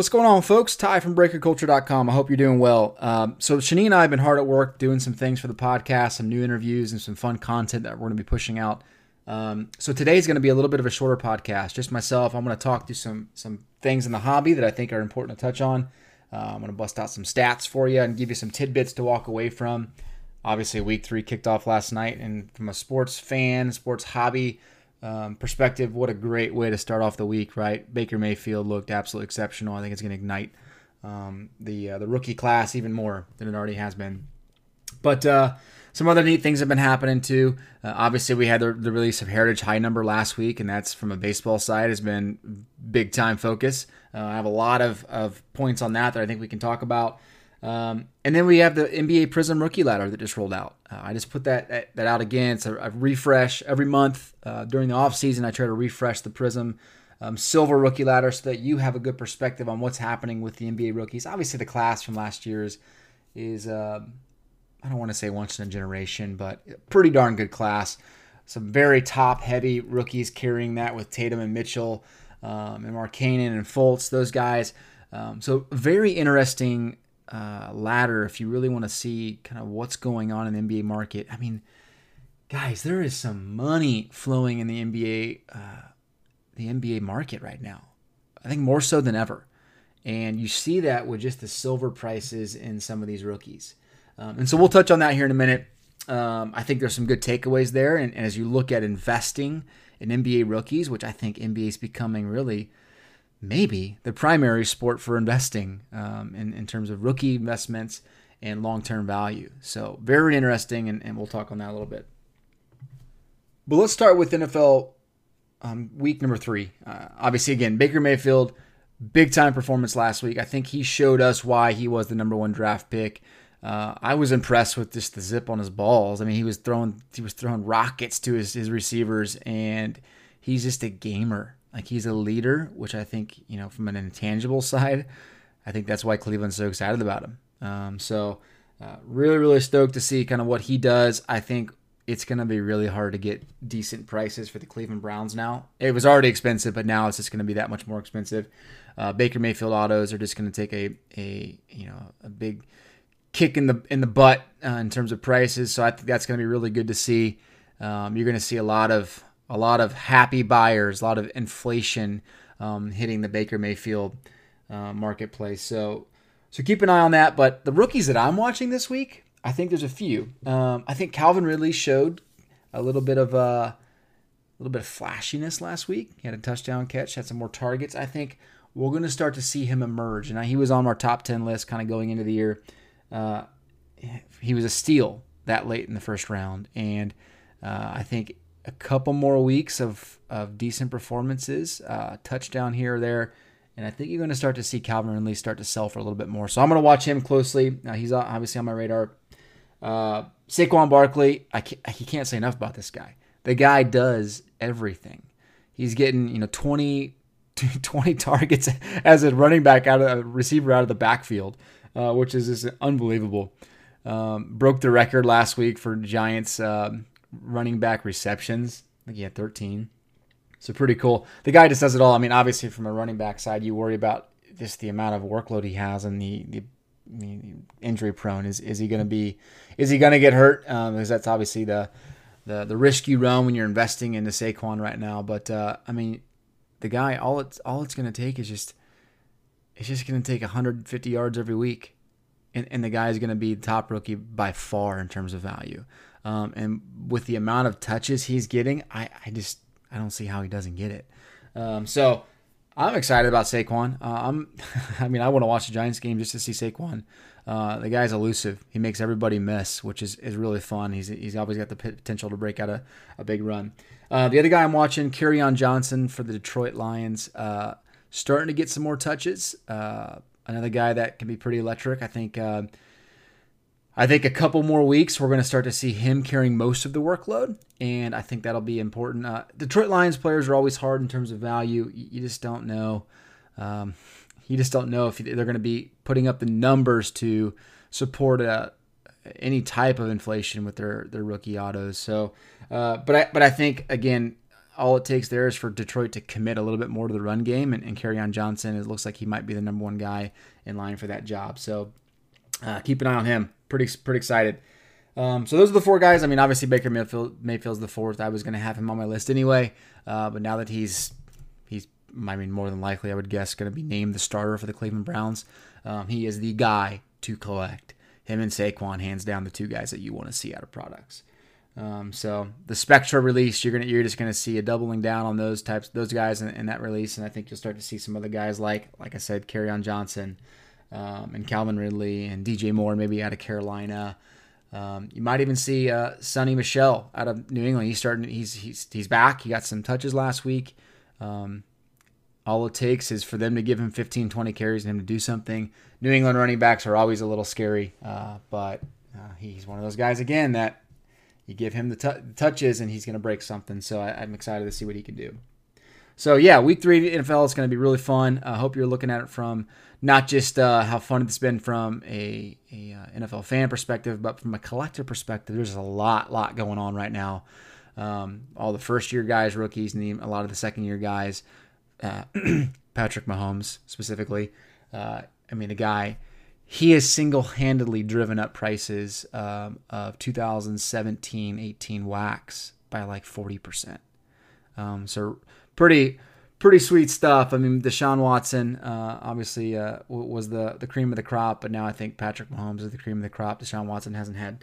What's going on, folks? Ty from BreakerCulture.com. I hope you're doing well. Um, so, Shani and I have been hard at work doing some things for the podcast, some new interviews, and some fun content that we're going to be pushing out. Um, so today's going to be a little bit of a shorter podcast. Just myself. I'm going to talk through some some things in the hobby that I think are important to touch on. Uh, I'm going to bust out some stats for you and give you some tidbits to walk away from. Obviously, week three kicked off last night, and from a sports fan, sports hobby um, perspective, what a great way to start off the week, right? Baker Mayfield looked absolutely exceptional. I think it's going to ignite um, the uh, the rookie class even more than it already has been. But uh, some other neat things have been happening too. Uh, obviously, we had the, the, release of Heritage High Number last week, and that's from a baseball side has been big time focus. Uh, I have a lot of, of points on that that I think we can talk about. Um, and then we have the NBA Prism Rookie Ladder that just rolled out. Uh, I just put that, that, out again. A, a refresh every month uh, during the off season. I try to refresh the Prism um, Silver Rookie Ladder so that you have a good perspective on what's happening with the NBA rookies. Obviously, the class from last year is is uh, I don't want to say once in a generation, but pretty darn good class. Some very top heavy rookies carrying that with Tatum and Mitchell um, and Markkanen and Fultz, those guys. Um, so very interesting uh, ladder if you really want to see kind of what's going on in the NBA market. I mean, guys, there is some money flowing in the NBA, uh, the NBA market right now. I think more so than ever, and you see that with just the silver prices in some of these rookies. Um, and so we'll touch on that here in a minute. Um, I think there's some good takeaways there, and, and as you look at investing in NBA rookies, which I think NBA is becoming really maybe the primary sport for investing um, in, in terms of rookie investments and long term value. So, very interesting, and, and, we'll talk on that a little bit. But let's start with NFL um, week number three. Uh, obviously, again, Baker Mayfield, big time performance last week. I think he showed us why he was the number one draft pick. Uh, I was impressed with just the zip on his balls. I mean, he was throwing he was throwing rockets to his, his receivers, and he's just a gamer. Like he's a leader, which I think you know from an intangible side, I think that's why Cleveland's so excited about him. Um, so uh, really, really stoked to see kind of what he does. I think it's going to be really hard to get decent prices for the Cleveland Browns now. It was already expensive, but now it's just going to be that much more expensive. Uh, Baker Mayfield autos are just going to take a a you know a big kick in the in the butt uh, in terms of prices. So I think that's going to be really good to see. Um, you're going to see a lot of a lot of happy buyers, a lot of inflation um, hitting the Baker Mayfield uh, marketplace. So, so keep an eye on that. But the rookies that I'm watching this week, I think there's a few. Um, I think Calvin Ridley showed a little bit of uh, a little bit of flashiness last week. He had a touchdown catch, had some more targets. I think we're going to start to see him emerge. And he was on our top ten list, kind of going into the year. Uh, he was a steal that late in the first round, and uh, I think a couple more weeks of, of decent performances, uh, touchdown here or there, and I think you're going to start to see Calvin Ridley start to sell for a little bit more. So I'm going to watch him closely. Now he's obviously on my radar. Uh, Saquon Barkley, I can't, I can't say enough about this guy. The guy does everything. He's getting you know 20, 20 targets as a running back out of a receiver out of the backfield, uh, which is just unbelievable. Um, broke the record last week for Giants. Um, running back receptions. I think he had 13. So pretty cool. The guy just does it all. I mean, obviously from a running back side, you worry about just the amount of workload he has and the, the, the injury prone. Is is he going to be? Is he going to get hurt? Um, because that's obviously the the the risk you run when you're investing into Saquon right now. But uh, I mean, the guy all it's all it's going to take is just it's just going to take 150 yards every week, and and the guy is going to be top rookie by far in terms of value. Um, and with the amount of touches he's getting, I, I just I don't see how he doesn't get it. Um, so I'm excited about Saquon. Uh, I'm I mean I want to watch the Giants game just to see Saquon. Uh, the guy's elusive. He makes everybody miss, which is, is really fun. He's, he's always got the potential to break out a, a big run. Uh, the other guy I'm watching, Kerryon Johnson for the Detroit Lions, uh, starting to get some more touches. Uh, another guy that can be pretty electric. I think uh, I think a couple more weeks, we're going to start to see him carrying most of the workload, and I think that'll be important. Uh, Detroit Lions players are always hard in terms of value. You just don't know. Um, you just don't know if they're going to be putting up the numbers to support a, uh, any type of inflation with their their rookie autos. So, uh, but I but I think again, all it takes there is for Detroit to commit a little bit more to the run game, and, and on Johnson. It looks like he might be the number one guy in line for that job. So uh, keep an eye on him. Pretty pretty excited. Um, so those are the four guys. I mean, obviously Baker Mayfield, Mayfield's the fourth. I was going to have him on my list anyway, uh, but now that he's he's, I mean, more than likely, I would guess, going to be named the starter for the Cleveland Browns. Um, he is the guy to collect. Him and Saquon, hands down, the two guys that you want to see out of products. Um, so the Spectra release, you're gonna you're just gonna see a doubling down on those types those guys in, in, that release, and I think you'll start to see some other guys like like I said, Kerryon Johnson, um, and Calvin Ridley and DJ Moore, maybe out of Carolina. Um, you might even see uh, Sony Michel out of New England. He's starting. He's he's he's back. He got some touches last week. Um, all it takes is for them to give him 15, 20 carries and him to do something. New England running backs are always a little scary, uh, but uh, he's one of those guys again that you give him the, t- the touches and he's going to break something. So I, am excited to see what he can do. So yeah, week three NFL is going to be really fun. I hope you're looking at it from not just uh, how fun it's been from a, a uh, NFL fan perspective, but from a collector perspective. There's a lot, lot going on right now. Um, all the first year guys, rookies, and the, a lot of the second year guys. Uh, Patrick Mahomes specifically. Uh, I mean, the guy, he has single handedly driven up prices um, of 2017 18 wax by like 40%. Um, so, pretty pretty sweet stuff. I mean, Deshaun Watson uh, obviously uh, was the the cream of the crop, but now I think Patrick Mahomes is the cream of the crop. Deshaun Watson hasn't had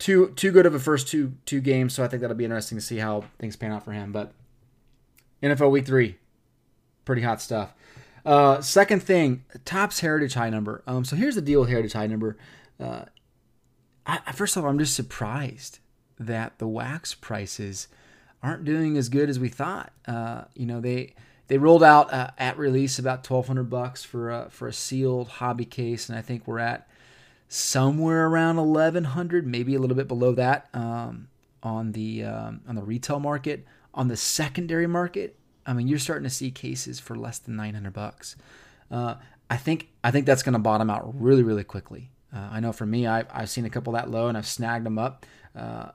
too too good of a first two two games, so I think that'll be interesting to see how things pan out for him. But NFL Week Three, pretty hot stuff. Uh, second thing, Topps Heritage High Number. Um, so here's the deal with Heritage High Number. Uh, I, first of all, I'm just surprised that the wax prices aren't doing as good as we thought. Uh, you know, they they rolled out uh, at release about twelve hundred bucks for a, for a sealed hobby case, and I think we're at somewhere around eleven hundred, maybe a little bit below that um, on the um, on the retail market. On the secondary market, I mean, you're starting to see cases for less than nine hundred bucks. Uh, I think I think that's going to bottom out really really quickly. Uh, I know for me, I, I've seen a couple that low and I've snagged them up. Uh,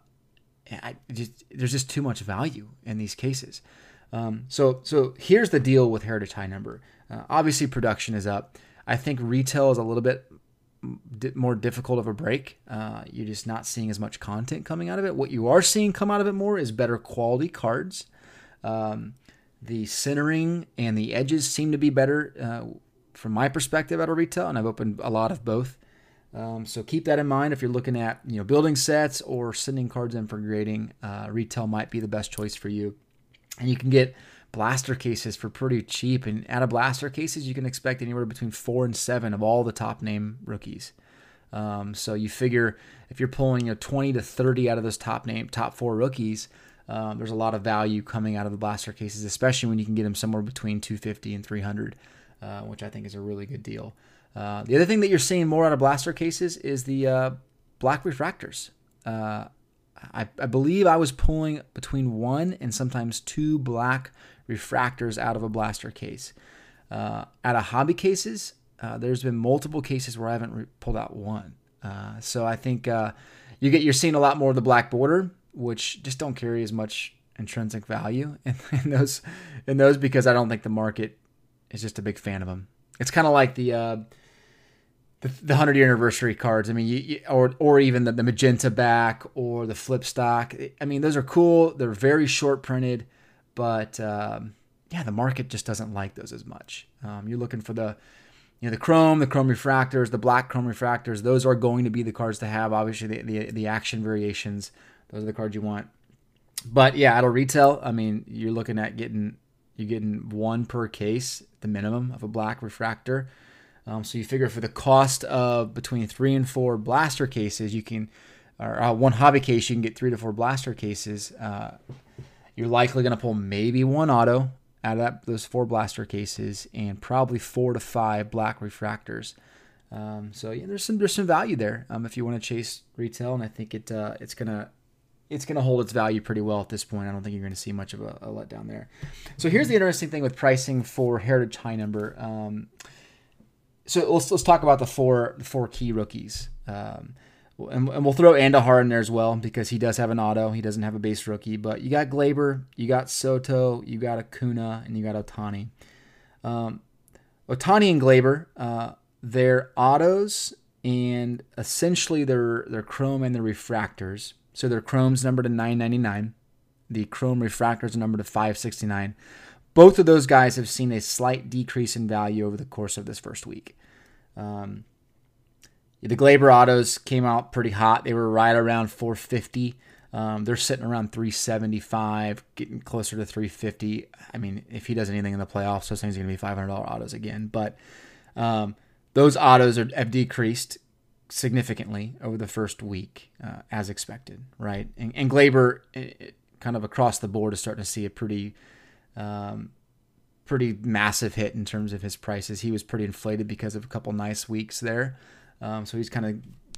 I just, there's just too much value in these cases. Um, so so here's the deal with Heritage High Number. Uh, obviously, production is up. I think retail is a little bit more difficult of a break. Uh, you're just not seeing as much content coming out of it. What you are seeing come out of it more is better quality cards. Um, the centering and the edges seem to be better uh, from my perspective at a retail, and I've opened a lot of both. Um, so keep that in mind if you're looking at you know building sets or sending cards in for grading. Uh, retail might be the best choice for you, and you can get blaster cases for pretty cheap. And out of blaster cases, you can expect anywhere between four and seven of all the top name rookies. Um, so you figure if you're pulling you know 20 to 30 out of those top name top four rookies, um, there's a lot of value coming out of the blaster cases, especially when you can get them somewhere between 250 and 300, uh, which I think is a really good deal. Uh, the other thing that you're seeing more out of blaster cases is the uh, black refractors. Uh, I, I, believe I was pulling between one and sometimes two black refractors out of a blaster case. Uh, out of hobby cases, uh, there's been multiple cases where I haven't re- pulled out one. so I think you get you're seeing a lot more of the black border, which just don't carry as much intrinsic value in, in those in those because I don't think the market is just a big fan of them. It's kind of like the the, the hundred year anniversary cards. I mean, you, you, or or even the, the magenta back or the flip stock. I mean, those are cool. They're very short printed, but um, yeah, the market just doesn't like those as much. Um, you're looking for the you know the chrome, the chrome refractors, the black chrome refractors. Those are going to be the cards to have. Obviously, the the, the action variations. Those are the cards you want. But yeah, at a retail, I mean, you're looking at getting you're getting one per case, the minimum of a black refractor. Um, so you figure for the cost of between three and four blaster cases, you can, or uh, one hobby case, you can get three to four blaster cases. Uh, you're likely going to pull maybe one auto out of that, those four blaster cases, and probably four to five black refractors. Um, so yeah, there's some there's some value there um, if you want to chase retail, and I think it uh, it's gonna it's gonna hold its value pretty well at this point. I don't think you're gonna see much of a, a letdown there. So here's the interesting thing with pricing for Heritage High Number. Um, so let's let's talk about the four the four key rookies. Um, and, and we'll throw Andujar in there as well because he does have an auto. He doesn't have a base rookie, but you got Gleyber, you got Soto, you got Acuna, and you got Ohtani. Um, Ohtani and Gleyber, uh, their autos and essentially their their chrome and their refractors. So their chrome's numbered to 999. The chrome refractors are numbered to 569. Both of those guys have seen a slight decrease in value over the course of this first week. Um, the Gleyber autos came out pretty hot. They were right around 450. Um, they're sitting around 375, getting closer to 350. I mean, if he does anything in the playoffs, those things are going to be $500 autos again. But um, those autos are, have decreased significantly over the first week, uh, as expected, right? And, and Gleyber, it, kind of across the board, is starting to see a pretty, um, pretty massive hit in terms of his prices. He was pretty inflated because of a couple nice weeks there, um, so he's kind of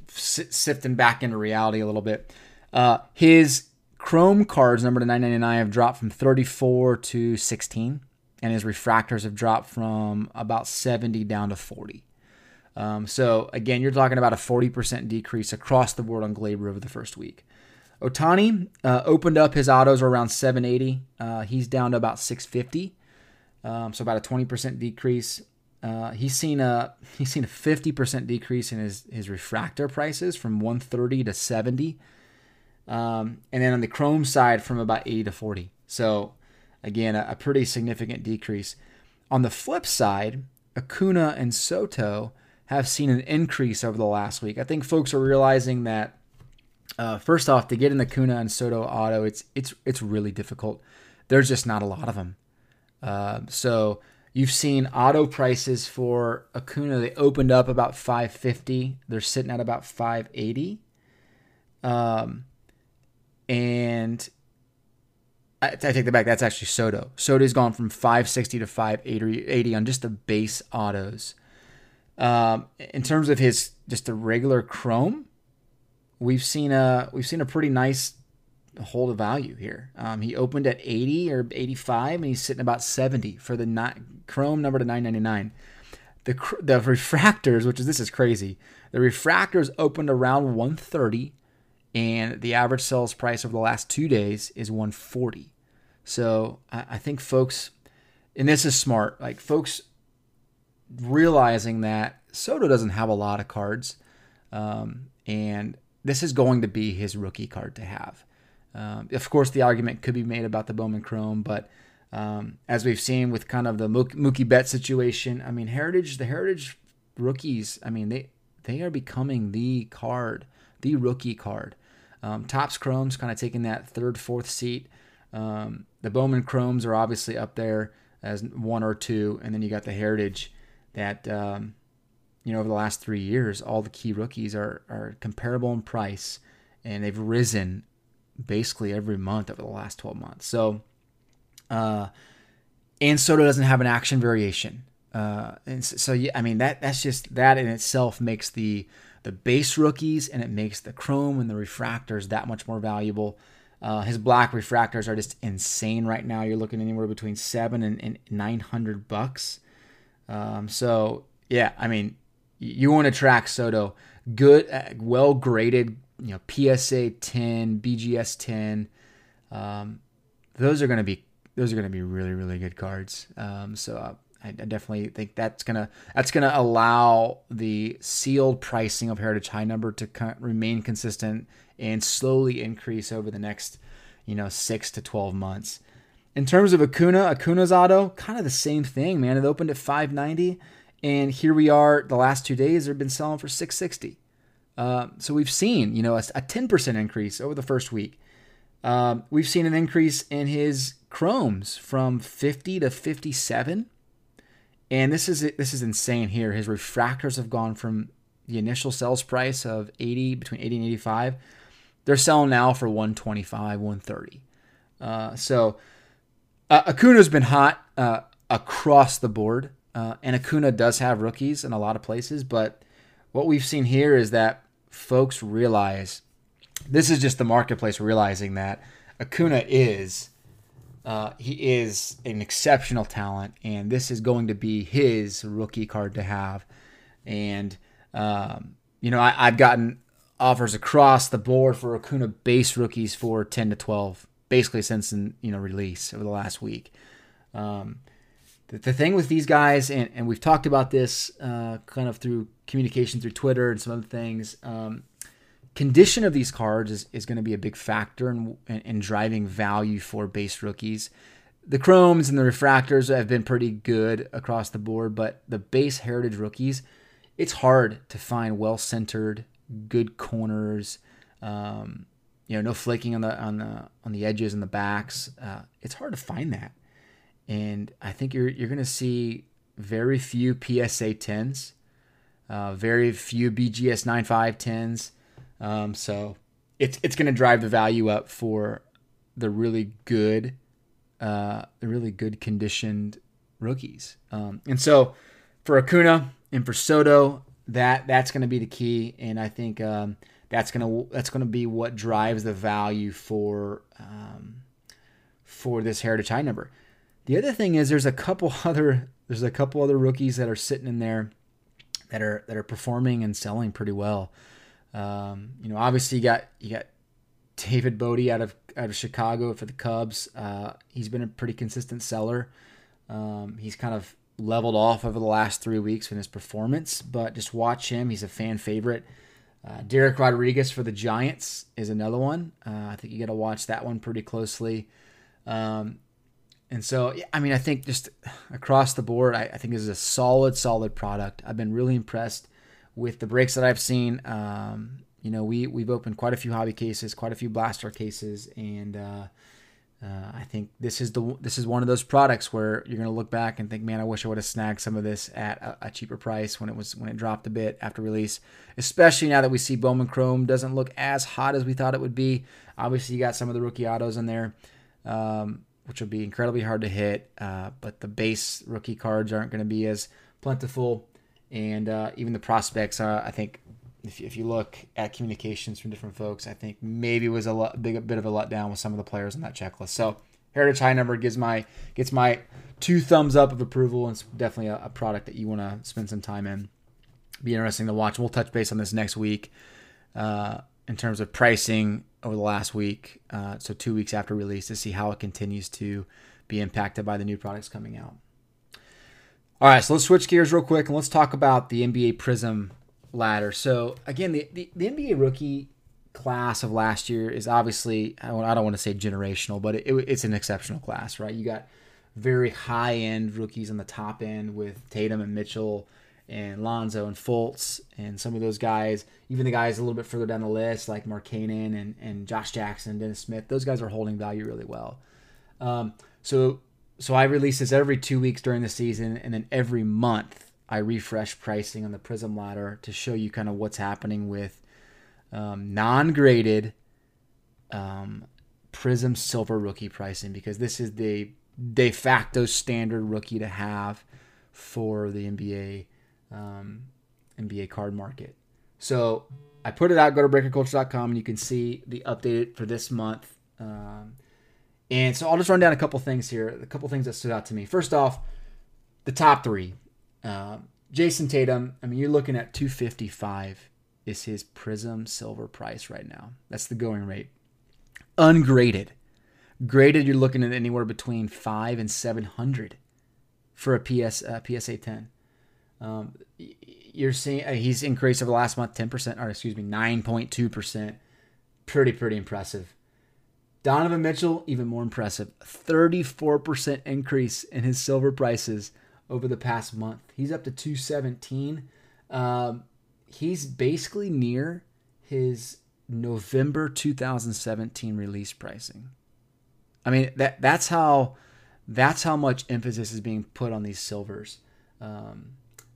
sifting back into reality a little bit. Uh, his Chrome cards, number to 999, have dropped from 34 to 16, and his refractors have dropped from about 70 down to 40. Um, so again, you're talking about a 40% decrease across the board on Gleyber over the first week. Ohtani uh, opened up his autos around 780. Uh, he's down to about 650, um, so about a 20% decrease. Uh, he's seen a he's seen a 50% decrease in his his refractor prices from 130 to 70, um, and then on the chrome side from about 80 to 40. So again, a, a pretty significant decrease. On the flip side, Acuna and Soto have seen an increase over the last week. I think folks are realizing that uh, first off, to get in the Kuna and Soto auto, it's it's it's really difficult. There's just not a lot of them. Uh, so you've seen auto prices for Acuna. They opened up about 550. They're sitting at about 580. Um, and I, I take that back. That's actually Soto. Soto's gone from 560 to 580 on just the base autos. Um, in terms of his just the regular Chrome, we've seen a we've seen a pretty nice hold of value here. Um, he opened at 80 or 85, and he's sitting about 70 for the ni- Chrome number to 999. The the refractors, which is this is crazy. The refractors opened around 130, and the average sales price over the last two days is 140. So I, I think folks, and this is smart. Like folks realizing that Soto doesn't have a lot of cards, um, and this is going to be his rookie card to have. Um, of course, the argument could be made about the Bowman Chrome, but um, as we've seen with kind of the Mookie Betts situation, I mean, Heritage, the Heritage rookies, I mean, they they are becoming the card, the rookie card. Um, Topps Chromes kind of taking that third, fourth seat. Um, the Bowman Chromes are obviously up there as one or two, and then you got the Heritage that um, you know over the last three years, all the key rookies are are comparable in price, and they've risen basically every month over the last 12 months. So, uh, and Soto doesn't have an action variation. Uh, and so, yeah, I mean that that's just that in itself makes the the base rookies and it makes the chrome and the refractors that much more valuable. Uh, his black refractors are just insane right now. You're looking anywhere between seven and, and nine hundred bucks. Um, so yeah, I mean, you want to track Soto, good, uh, well graded, you know, PSA 10, BGS 10. Um, those are going to be those are going to be really really good cards. Um, so uh, I, I, definitely think that's gonna that's gonna allow the sealed pricing of Heritage High Number to remain consistent and slowly increase over the next you know six to twelve months. In terms of Acuna, Acuna's auto, kind of the same thing, man. It opened at 590, and here we are. The last two days, they've been selling for 660. Uh, so we've seen, you know, a, a 10% increase over the first week. Um, we've seen an increase in his chromes from 50 to 57, and this is this is insane. Here, his refractors have gone from the initial sales price of 80 between 80 and 85. They're selling now for 125, 130. Uh, so uh, Acuna's been hot uh, across the board, uh, and Acuna does have rookies in a lot of places. But what we've seen here is that folks realize this is just the marketplace realizing that Acuna is uh, he is an exceptional talent, and this is going to be his rookie card to have. And um, you know, I, I've gotten offers across the board for Acuna base rookies for 10 to 12, basically since you know release over the last week. Um, the, the, thing with these guys, and, and we've talked about this uh, kind of through communication through Twitter and some other things. Um, condition of these cards is, is going to be a big factor in, in, in, driving value for base rookies. The chromes and the refractors have been pretty good across the board, but the base heritage rookies, it's hard to find well centered, good corners. Um, you know, no flaking on the on the on the edges and the backs. Uh, it's hard to find that, and I think you're you're going to see very few PSA tens, uh, very few BGS 95 tens. Um, so it's it's going to drive the value up for the really good, uh, the really good conditioned rookies. Um, and so for Acuna and for Soto, that that's going to be the key, and I think um, that's gonna that's gonna be what drives the value for um, for this heritage high number. The other thing is there's a couple other there's a couple other rookies that are sitting in there that are that are performing and selling pretty well. Um, you know, obviously you got you got David Bote out of out of Chicago for the Cubs. Uh, he's been a pretty consistent seller. Um, he's kind of leveled off over the last three weeks in his performance, but just watch him. He's a fan favorite. Uh, Dereck Rodriguez for the Giants is another one. Uh, I think you got to watch that one pretty closely. Um, and so, I mean, I think just across the board, I, I, think this is a solid, solid product. I've been really impressed with the breaks that I've seen. Um, you know, we we've opened quite a few hobby cases, quite a few blaster cases, and uh, uh, I think this is the this is one of those products where you're gonna look back and think, man, I wish I would have snagged some of this at a, a, cheaper price when it was when it dropped a bit after release. Especially now that we see Bowman Chrome doesn't look as hot as we thought it would be. Obviously, you got some of the rookie autos in there, um, which will be incredibly hard to hit. Uh, but the base rookie cards aren't going to be as plentiful, and uh, even the prospects, are, I think, if, if you look at communications from different folks, I think maybe was a lot, big a bit of a letdown with some of the players on that checklist. So Heritage High Number gives my gets my two thumbs up of approval, and it's definitely a, a product that you want to spend some time in. Be interesting to watch. We'll touch base on this next week uh, in terms of pricing over the last week, uh, so two weeks after release, to see how it continues to be impacted by the new products coming out. All right, so let's switch gears real quick and let's talk about the NBA Prism ladder. So again, the, the, the NBA rookie class of last year is obviously I don't, want to say generational, but it, it's an exceptional class, right? You got very high end rookies on the top end with Tatum and Mitchell and Lonzo and Fultz and some of those guys, even the guys a little bit further down the list like Markkanen and, and Josh Jackson, Dennis Smith, those guys are holding value really well. Um, so so I release this every two weeks during the season, and then every month I refresh pricing on the Prism ladder to show you kind of what's happening with um, non-graded um, Prism Silver rookie pricing because this is the de facto standard rookie to have for the NBA um, NBA card market. So I put it out. Go to breakerculture.com and you can see the updated for this month. Um, and so I'll just run down a couple things here. A couple things that stood out to me. First off, the top three. Uh, Jayson Tatum, I mean, you're looking at 255 is his Prism silver price right now. That's the going rate. Ungraded. Graded, you're looking at anywhere between five and 700 for a PS uh, PSA 10. Um, you're seeing uh, he's increased over the last month 10%, or excuse me, 9.2%. Pretty, pretty impressive. Donovan Mitchell, even more impressive. 34% increase in his silver prices over the past month. He's up to 217. Um, he's basically near his November 2017 release pricing. I mean that that's how that's how much emphasis is being put on these silvers. Um,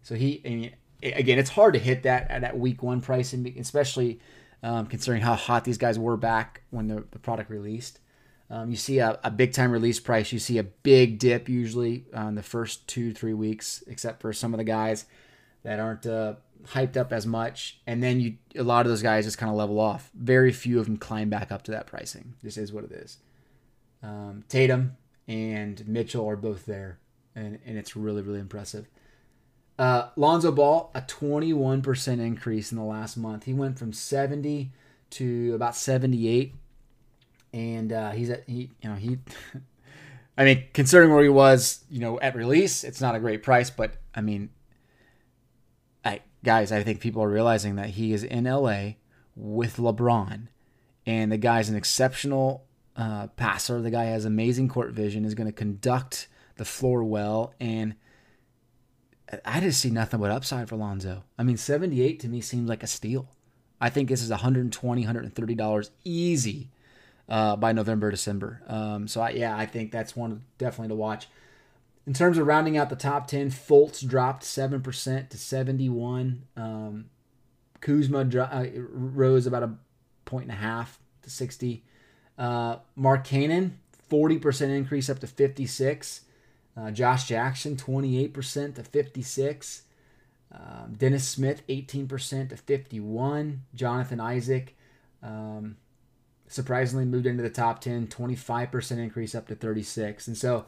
so he, I mean, again, it's hard to hit that at that week one pricing, especially um, considering how hot these guys were back when the, the product released. Um, you see a, a big time release price. You see a big dip usually on the first two, three weeks, except for some of the guys that aren't uh, hyped up as much. And then you a lot of those guys just kind of level off. Very few of them climb back up to that pricing. This is what it is. Um, Tatum and Mitchell are both there, and, and it's really, really impressive. Uh, Lonzo Ball, a 21% increase in the last month. He went from 70 to about 78, and uh, he's at he you know he. I mean, considering where he was, you know, at release, it's not a great price, but I mean, I guys, I think people are realizing that he is in LA with LeBron, and the guy's an exceptional uh, passer. The guy has amazing court vision, is going to conduct the floor well, and I just see nothing but upside for Lonzo. I mean, 78 to me seems like a steal. I think this is 120 $130 easy uh, by November, December. Um, so, I, yeah, I think that's one definitely to watch. In terms of rounding out the top 10, Fultz dropped 7% to 71. Um, Kuzma dro- uh, rose about a point and a half to 60. Uh, Markkanen, 40% increase up to 56. Uh, Josh Jackson, 28% to 56. Um, Dennis Smith, 18% to 51. Jonathan Isaac, um, surprisingly moved into the top 10, 25% increase up to 36. And so,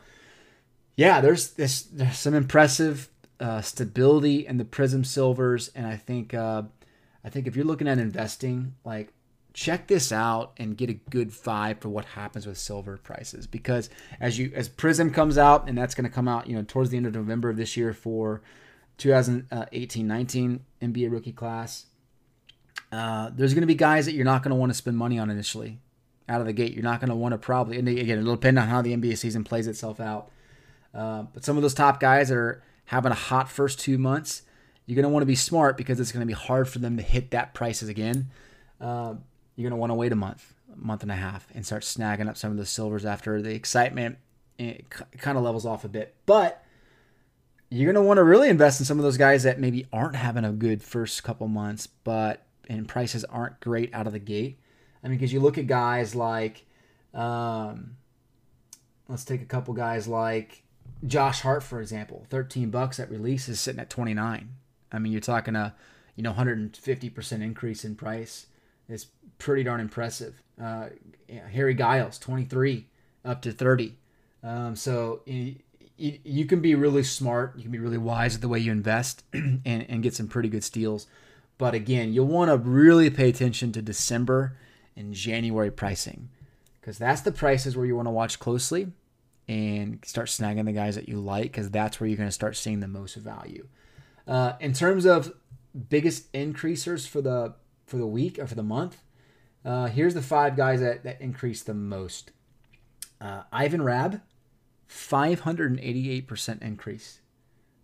yeah, there's this there's some impressive uh, stability in the Prism Silvers, and I think uh, I think if you're looking at investing, like check this out and get a good vibe for what happens with silver prices because as you as Prism comes out, and that's going to come out, you know, towards the end of November of this year for 2018-19 NBA rookie class. Uh, there's going to be guys that you're not going to want to spend money on initially out of the gate. You're not going to want to probably, and again, it'll depend on how the NBA season plays itself out. Uh, but some of those top guys that are having a hot first two months, you're going to want to be smart because it's going to be hard for them to hit that prices again. Uh, you're going to want to wait a month, a month and a half, and start snagging up some of the silvers after the excitement kind of levels off a bit. But you're going to want to really invest in some of those guys that maybe aren't having a good first couple months, but and prices aren't great out of the gate. I mean, because you look at guys like, um, let's take a couple guys like Josh Hart, for example, 13 bucks at release is sitting at 29. I mean, you're talking a, you know, 150% increase in price. It's pretty darn impressive. Uh, Harry Giles, 23 up to 30. Um, so you, you, can be really smart. You can be really wise with the way you invest and, and get some pretty good steals. But again, you'll want to really pay attention to December and January pricing because that's the prices where you want to watch closely and start snagging the guys that you like because that's where you're going to start seeing the most value. Uh, in terms of biggest increasers for the for the week or for the month, uh, here's the five guys that, that increased the most. Uh, Ivan Rabb, 588% increase.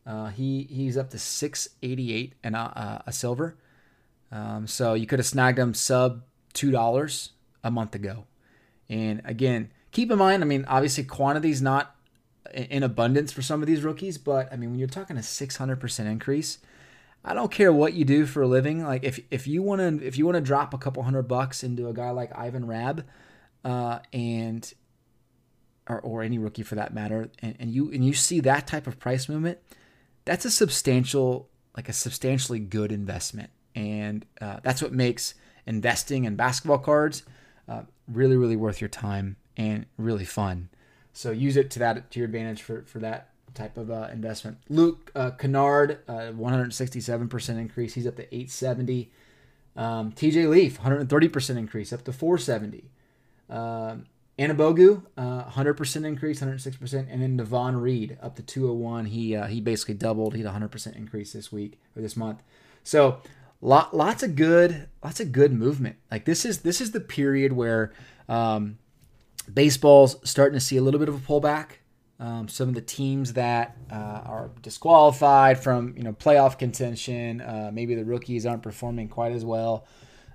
Uh, he he's up to 688 and a, a silver. Um, so you could have snagged him sub two dollars a month ago. And again, keep in mind, I mean, obviously quantity's not in abundance for some of these rookies, but I mean, when you're talking a 600% increase, I don't care what you do for a living. Like if if you want to if you want to drop a couple hundred bucks into a guy like Ivan Rabb, uh, and or, or any rookie for that matter, and, and you and you see that type of price movement, that's a substantial like a substantially good investment, and uh, that's what makes investing in basketball cards uh, really really worth your time and really fun. So use it to that to your advantage for for that type of uh, investment. Luke uh, Kennard, uh, 167% increase. He's up to 870. Um, TJ Leaf, 130% increase, up to 470. Um, uh, 100% increase, 106%, and then Davon Reed up to 201. He uh, he basically doubled. He had 100% increase this week or this month. So lot, lots of good lots of good movement. Like this is this is the period where um, baseball's starting to see a little bit of a pullback. Um, some of the teams that uh, are disqualified from you know playoff contention, uh, maybe the rookies aren't performing quite as well.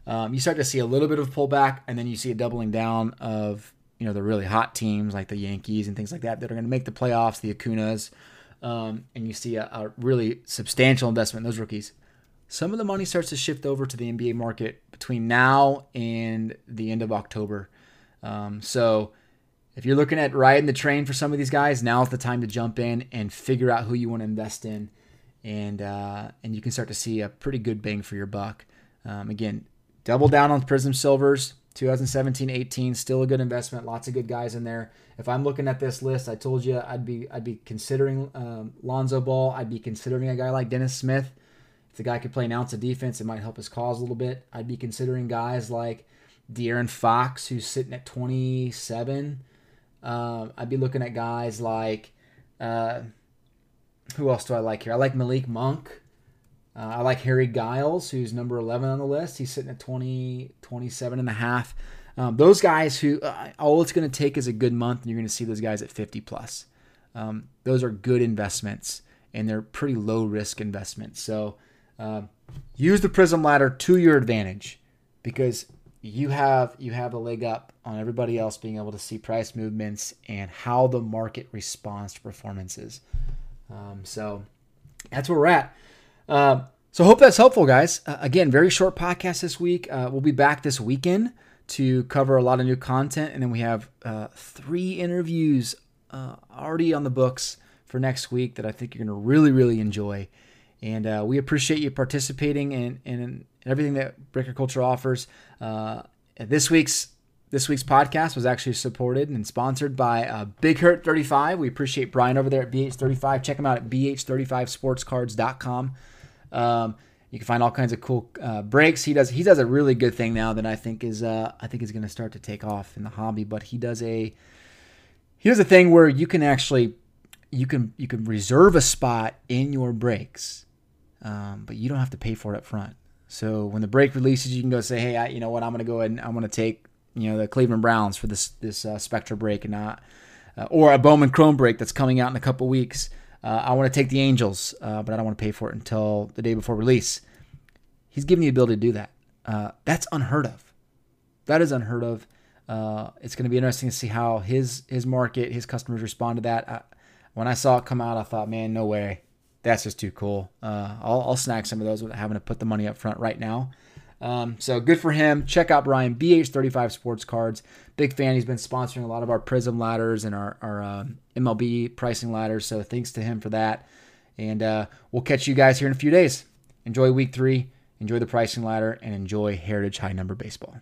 Um, you start to see a little bit of pullback, and then you see a doubling down of you know the really hot teams like the Yankees and things like that that are going to make the playoffs, the Acunas, um, and you see a, a, really substantial investment in those rookies. Some of the money starts to shift over to the NBA market between now and the end of October. Um, so if you're looking at riding the train for some of these guys, now's the time to jump in and figure out who you want to invest in, and uh, and you can start to see a pretty good bang for your buck. Um, again, double down on Prism Silvers. 2017 18 still a good investment lots of good guys in there if i'm looking at this list i told you i'd be i'd be considering um, lonzo ball i'd be considering a guy like dennis smith if the guy could play an ounce of defense it might help his cause a little bit i'd be considering guys like De'Aaron Fox, who's sitting at 27. Um, I'd be looking at guys like, uh, who else do I like here? I like Malik Monk. Uh, I like Harry Giles, who's number 11 on the list. He's sitting at 20, 27 and a half. Um, those guys who uh, all it's going to take is a good month, and you're going to see those guys at 50 plus. Um, those are good investments, and they're pretty low risk investments. So uh, use the Prism ladder to your advantage because you have you have a leg up on everybody else being able to see price movements and how the market responds to performances. Um, so that's where we're at. Uh, so hope that's helpful, guys. Uh, again, very short podcast this week. Uh, we'll be back this weekend to cover a lot of new content, and then we have uh, three interviews uh, already on the books for next week that I think you're going to really really enjoy. And uh, we appreciate you participating in, in everything that Breaker Culture offers. Uh, this week's this week's podcast was actually supported and sponsored by uh, Big Hurt 35. We appreciate Brian over there at BH35. Check him out at bh35sportscards.com. Um, you can find all kinds of cool uh, breaks. He does he does a really good thing now that I think is uh, I think is going to start to take off in the hobby. But he does a he does a thing where you can actually you can you can reserve a spot in your breaks, um, but you don't have to pay for it up front. So when the break releases, you can go say, hey, I, you know what, I'm going to go ahead and I'm going to take you know the Cleveland Browns for this this uh, Spectra break and not uh, or a Bowman Chrome break that's coming out in a couple weeks. Uh, I want to take the Angels, uh, but I don't want to pay for it until the day before release. He's given the ability to do that. Uh, that's unheard of. That is unheard of. Uh, it's going to be interesting to see how his his market, his customers respond to that. when I saw it come out, I thought, man, no way that's just too cool. Uh, I'll, I'll snag some of those without having to put the money up front right now. Um, so good for him. Check out Brian BH35 Sports Cards. Big fan. He's been sponsoring a lot of our Prism ladders and our, our um, MLB pricing ladders. So thanks to him for that. And uh, we'll catch you guys here in a few days. Enjoy week three. Enjoy the pricing ladder and enjoy Heritage High Number Baseball.